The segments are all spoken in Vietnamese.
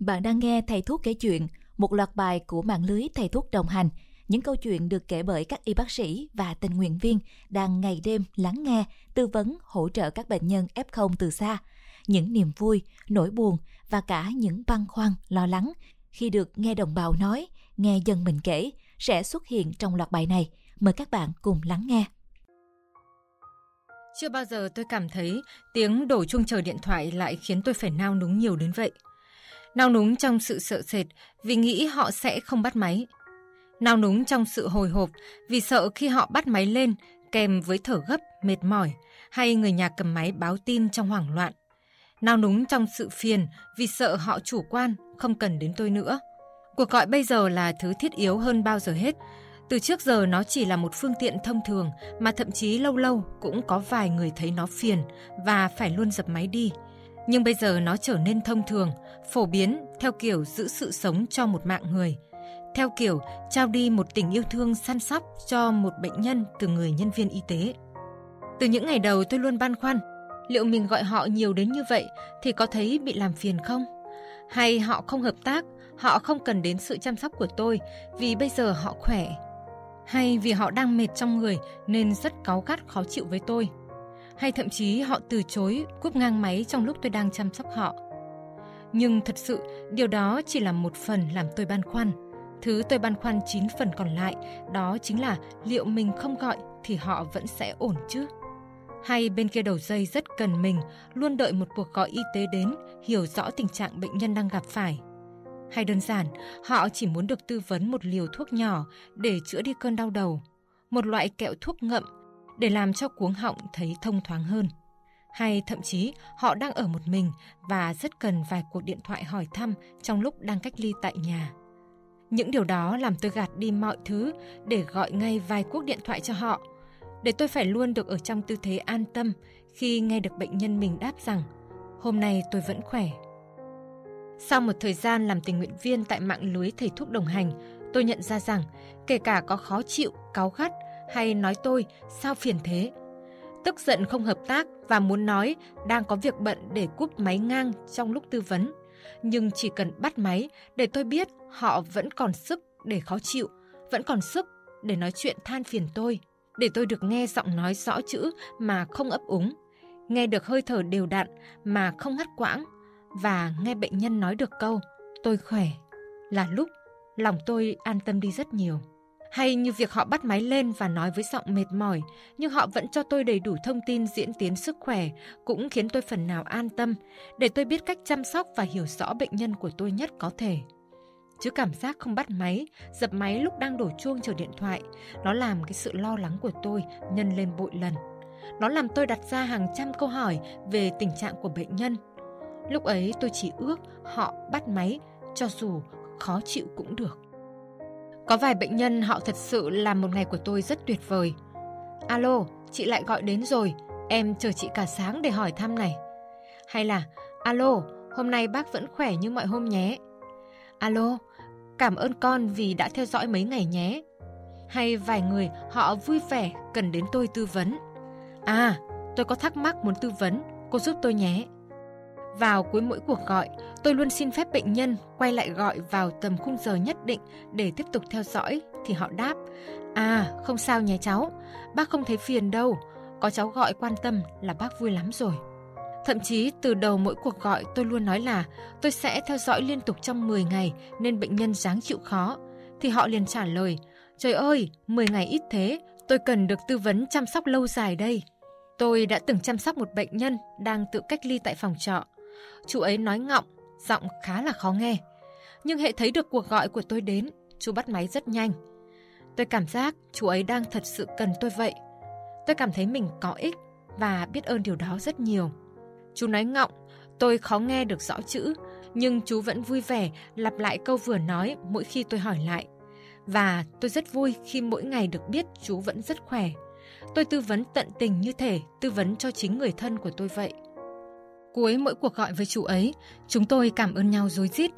Bạn đang nghe Thầy Thuốc kể chuyện, một loạt bài của mạng lưới Thầy Thuốc đồng hành. Những câu chuyện được kể bởi các y bác sĩ và tình nguyện viên đang ngày đêm lắng nghe, tư vấn, hỗ trợ các bệnh nhân F0 từ xa. Những niềm vui, nỗi buồn và cả những băn khoăn, lo lắng khi được nghe đồng bào nói, nghe dân mình kể sẽ xuất hiện trong loạt bài này. Mời các bạn cùng lắng nghe. Chưa bao giờ tôi cảm thấy tiếng đổ chuông chờ điện thoại lại khiến tôi phải nao núng nhiều đến vậy. Nao núng trong sự sợ sệt vì nghĩ họ sẽ không bắt máy. Nao núng trong sự hồi hộp vì sợ khi họ bắt máy lên kèm với thở gấp, mệt mỏi hay người nhà cầm máy báo tin trong hoảng loạn. Nao núng trong sự phiền vì sợ họ chủ quan, không cần đến tôi nữa. Cuộc gọi bây giờ là thứ thiết yếu hơn bao giờ hết. Từ trước giờ nó chỉ là một phương tiện thông thường mà thậm chí lâu lâu cũng có vài người thấy nó phiền và phải luôn dập máy đi. Nhưng bây giờ nó trở nên thông thường, phổ biến theo kiểu giữ sự sống cho một mạng người. Theo kiểu trao đi một tình yêu thương săn sóc cho một bệnh nhân từ người nhân viên y tế. Từ những ngày đầu tôi luôn băn khoăn, liệu mình gọi họ nhiều đến như vậy thì có thấy bị làm phiền không? Hay họ không hợp tác, họ không cần đến sự chăm sóc của tôi vì bây giờ họ khỏe. Hay vì họ đang mệt trong người nên rất cáu gắt khó chịu với tôi hay thậm chí họ từ chối cúp ngang máy trong lúc tôi đang chăm sóc họ. Nhưng thật sự, điều đó chỉ là một phần làm tôi băn khoăn. Thứ tôi băn khoăn 9 phần còn lại, đó chính là liệu mình không gọi thì họ vẫn sẽ ổn chứ? Hay bên kia đầu dây rất cần mình, luôn đợi một cuộc gọi y tế đến, hiểu rõ tình trạng bệnh nhân đang gặp phải. Hay đơn giản, họ chỉ muốn được tư vấn một liều thuốc nhỏ để chữa đi cơn đau đầu, một loại kẹo thuốc ngậm để làm cho cuống họng thấy thông thoáng hơn. Hay thậm chí họ đang ở một mình và rất cần vài cuộc điện thoại hỏi thăm trong lúc đang cách ly tại nhà. Những điều đó làm tôi gạt đi mọi thứ để gọi ngay vài cuộc điện thoại cho họ, để tôi phải luôn được ở trong tư thế an tâm khi nghe được bệnh nhân mình đáp rằng hôm nay tôi vẫn khỏe. Sau một thời gian làm tình nguyện viên tại mạng lưới thầy thuốc đồng hành, tôi nhận ra rằng kể cả có khó chịu, cáu gắt hay nói tôi sao phiền thế. Tức giận không hợp tác và muốn nói đang có việc bận để cúp máy ngang trong lúc tư vấn. Nhưng chỉ cần bắt máy để tôi biết họ vẫn còn sức để khó chịu, vẫn còn sức để nói chuyện than phiền tôi, để tôi được nghe giọng nói rõ chữ mà không ấp úng, nghe được hơi thở đều đặn mà không ngắt quãng và nghe bệnh nhân nói được câu tôi khỏe là lúc lòng tôi an tâm đi rất nhiều. Hay như việc họ bắt máy lên và nói với giọng mệt mỏi, nhưng họ vẫn cho tôi đầy đủ thông tin diễn tiến sức khỏe, cũng khiến tôi phần nào an tâm, để tôi biết cách chăm sóc và hiểu rõ bệnh nhân của tôi nhất có thể. Chứ cảm giác không bắt máy, dập máy lúc đang đổ chuông chờ điện thoại, nó làm cái sự lo lắng của tôi nhân lên bội lần. Nó làm tôi đặt ra hàng trăm câu hỏi về tình trạng của bệnh nhân. Lúc ấy tôi chỉ ước họ bắt máy, cho dù khó chịu cũng được. Có vài bệnh nhân họ thật sự làm một ngày của tôi rất tuyệt vời. Alo, chị lại gọi đến rồi, em chờ chị cả sáng để hỏi thăm này. Hay là, alo, hôm nay bác vẫn khỏe như mọi hôm nhé. Alo, cảm ơn con vì đã theo dõi mấy ngày nhé. Hay vài người họ vui vẻ cần đến tôi tư vấn. À, tôi có thắc mắc muốn tư vấn, cô giúp tôi nhé. Vào cuối mỗi cuộc gọi, tôi luôn xin phép bệnh nhân quay lại gọi vào tầm khung giờ nhất định để tiếp tục theo dõi thì họ đáp: "À, không sao nhé cháu, bác không thấy phiền đâu, có cháu gọi quan tâm là bác vui lắm rồi." Thậm chí từ đầu mỗi cuộc gọi tôi luôn nói là tôi sẽ theo dõi liên tục trong 10 ngày nên bệnh nhân dáng chịu khó. Thì họ liền trả lời, trời ơi, 10 ngày ít thế, tôi cần được tư vấn chăm sóc lâu dài đây. Tôi đã từng chăm sóc một bệnh nhân đang tự cách ly tại phòng trọ. Chú ấy nói ngọng, giọng khá là khó nghe. Nhưng hệ thấy được cuộc gọi của tôi đến, chú bắt máy rất nhanh. Tôi cảm giác chú ấy đang thật sự cần tôi vậy. Tôi cảm thấy mình có ích và biết ơn điều đó rất nhiều. Chú nói ngọng, tôi khó nghe được rõ chữ, nhưng chú vẫn vui vẻ lặp lại câu vừa nói mỗi khi tôi hỏi lại. Và tôi rất vui khi mỗi ngày được biết chú vẫn rất khỏe. Tôi tư vấn tận tình như thể tư vấn cho chính người thân của tôi vậy. Cuối mỗi cuộc gọi với chú ấy, chúng tôi cảm ơn nhau rối rít.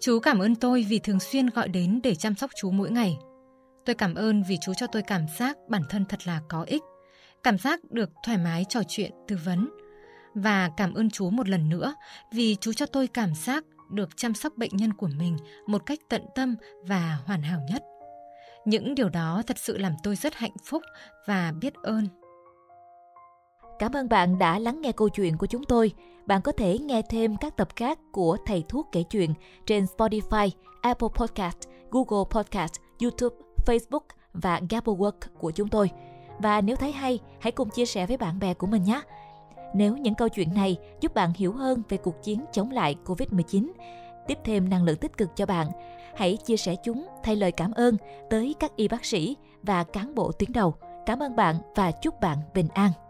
Chú cảm ơn tôi vì thường xuyên gọi đến để chăm sóc chú mỗi ngày. Tôi cảm ơn vì chú cho tôi cảm giác bản thân thật là có ích, cảm giác được thoải mái trò chuyện, tư vấn. Và cảm ơn chú một lần nữa vì chú cho tôi cảm giác được chăm sóc bệnh nhân của mình một cách tận tâm và hoàn hảo nhất. Những điều đó thật sự làm tôi rất hạnh phúc và biết ơn. Cảm ơn bạn đã lắng nghe câu chuyện của chúng tôi. Bạn có thể nghe thêm các tập khác của Thầy Thuốc kể chuyện trên Spotify, Apple Podcast, Google Podcast, YouTube, Facebook và Gablework của chúng tôi. Và nếu thấy hay, hãy cùng chia sẻ với bạn bè của mình nhé. Nếu những câu chuyện này giúp bạn hiểu hơn về cuộc chiến chống lại Covid-19, tiếp thêm năng lượng tích cực cho bạn, hãy chia sẻ chúng thay lời cảm ơn tới các y bác sĩ và cán bộ tuyến đầu. Cảm ơn bạn và chúc bạn bình an.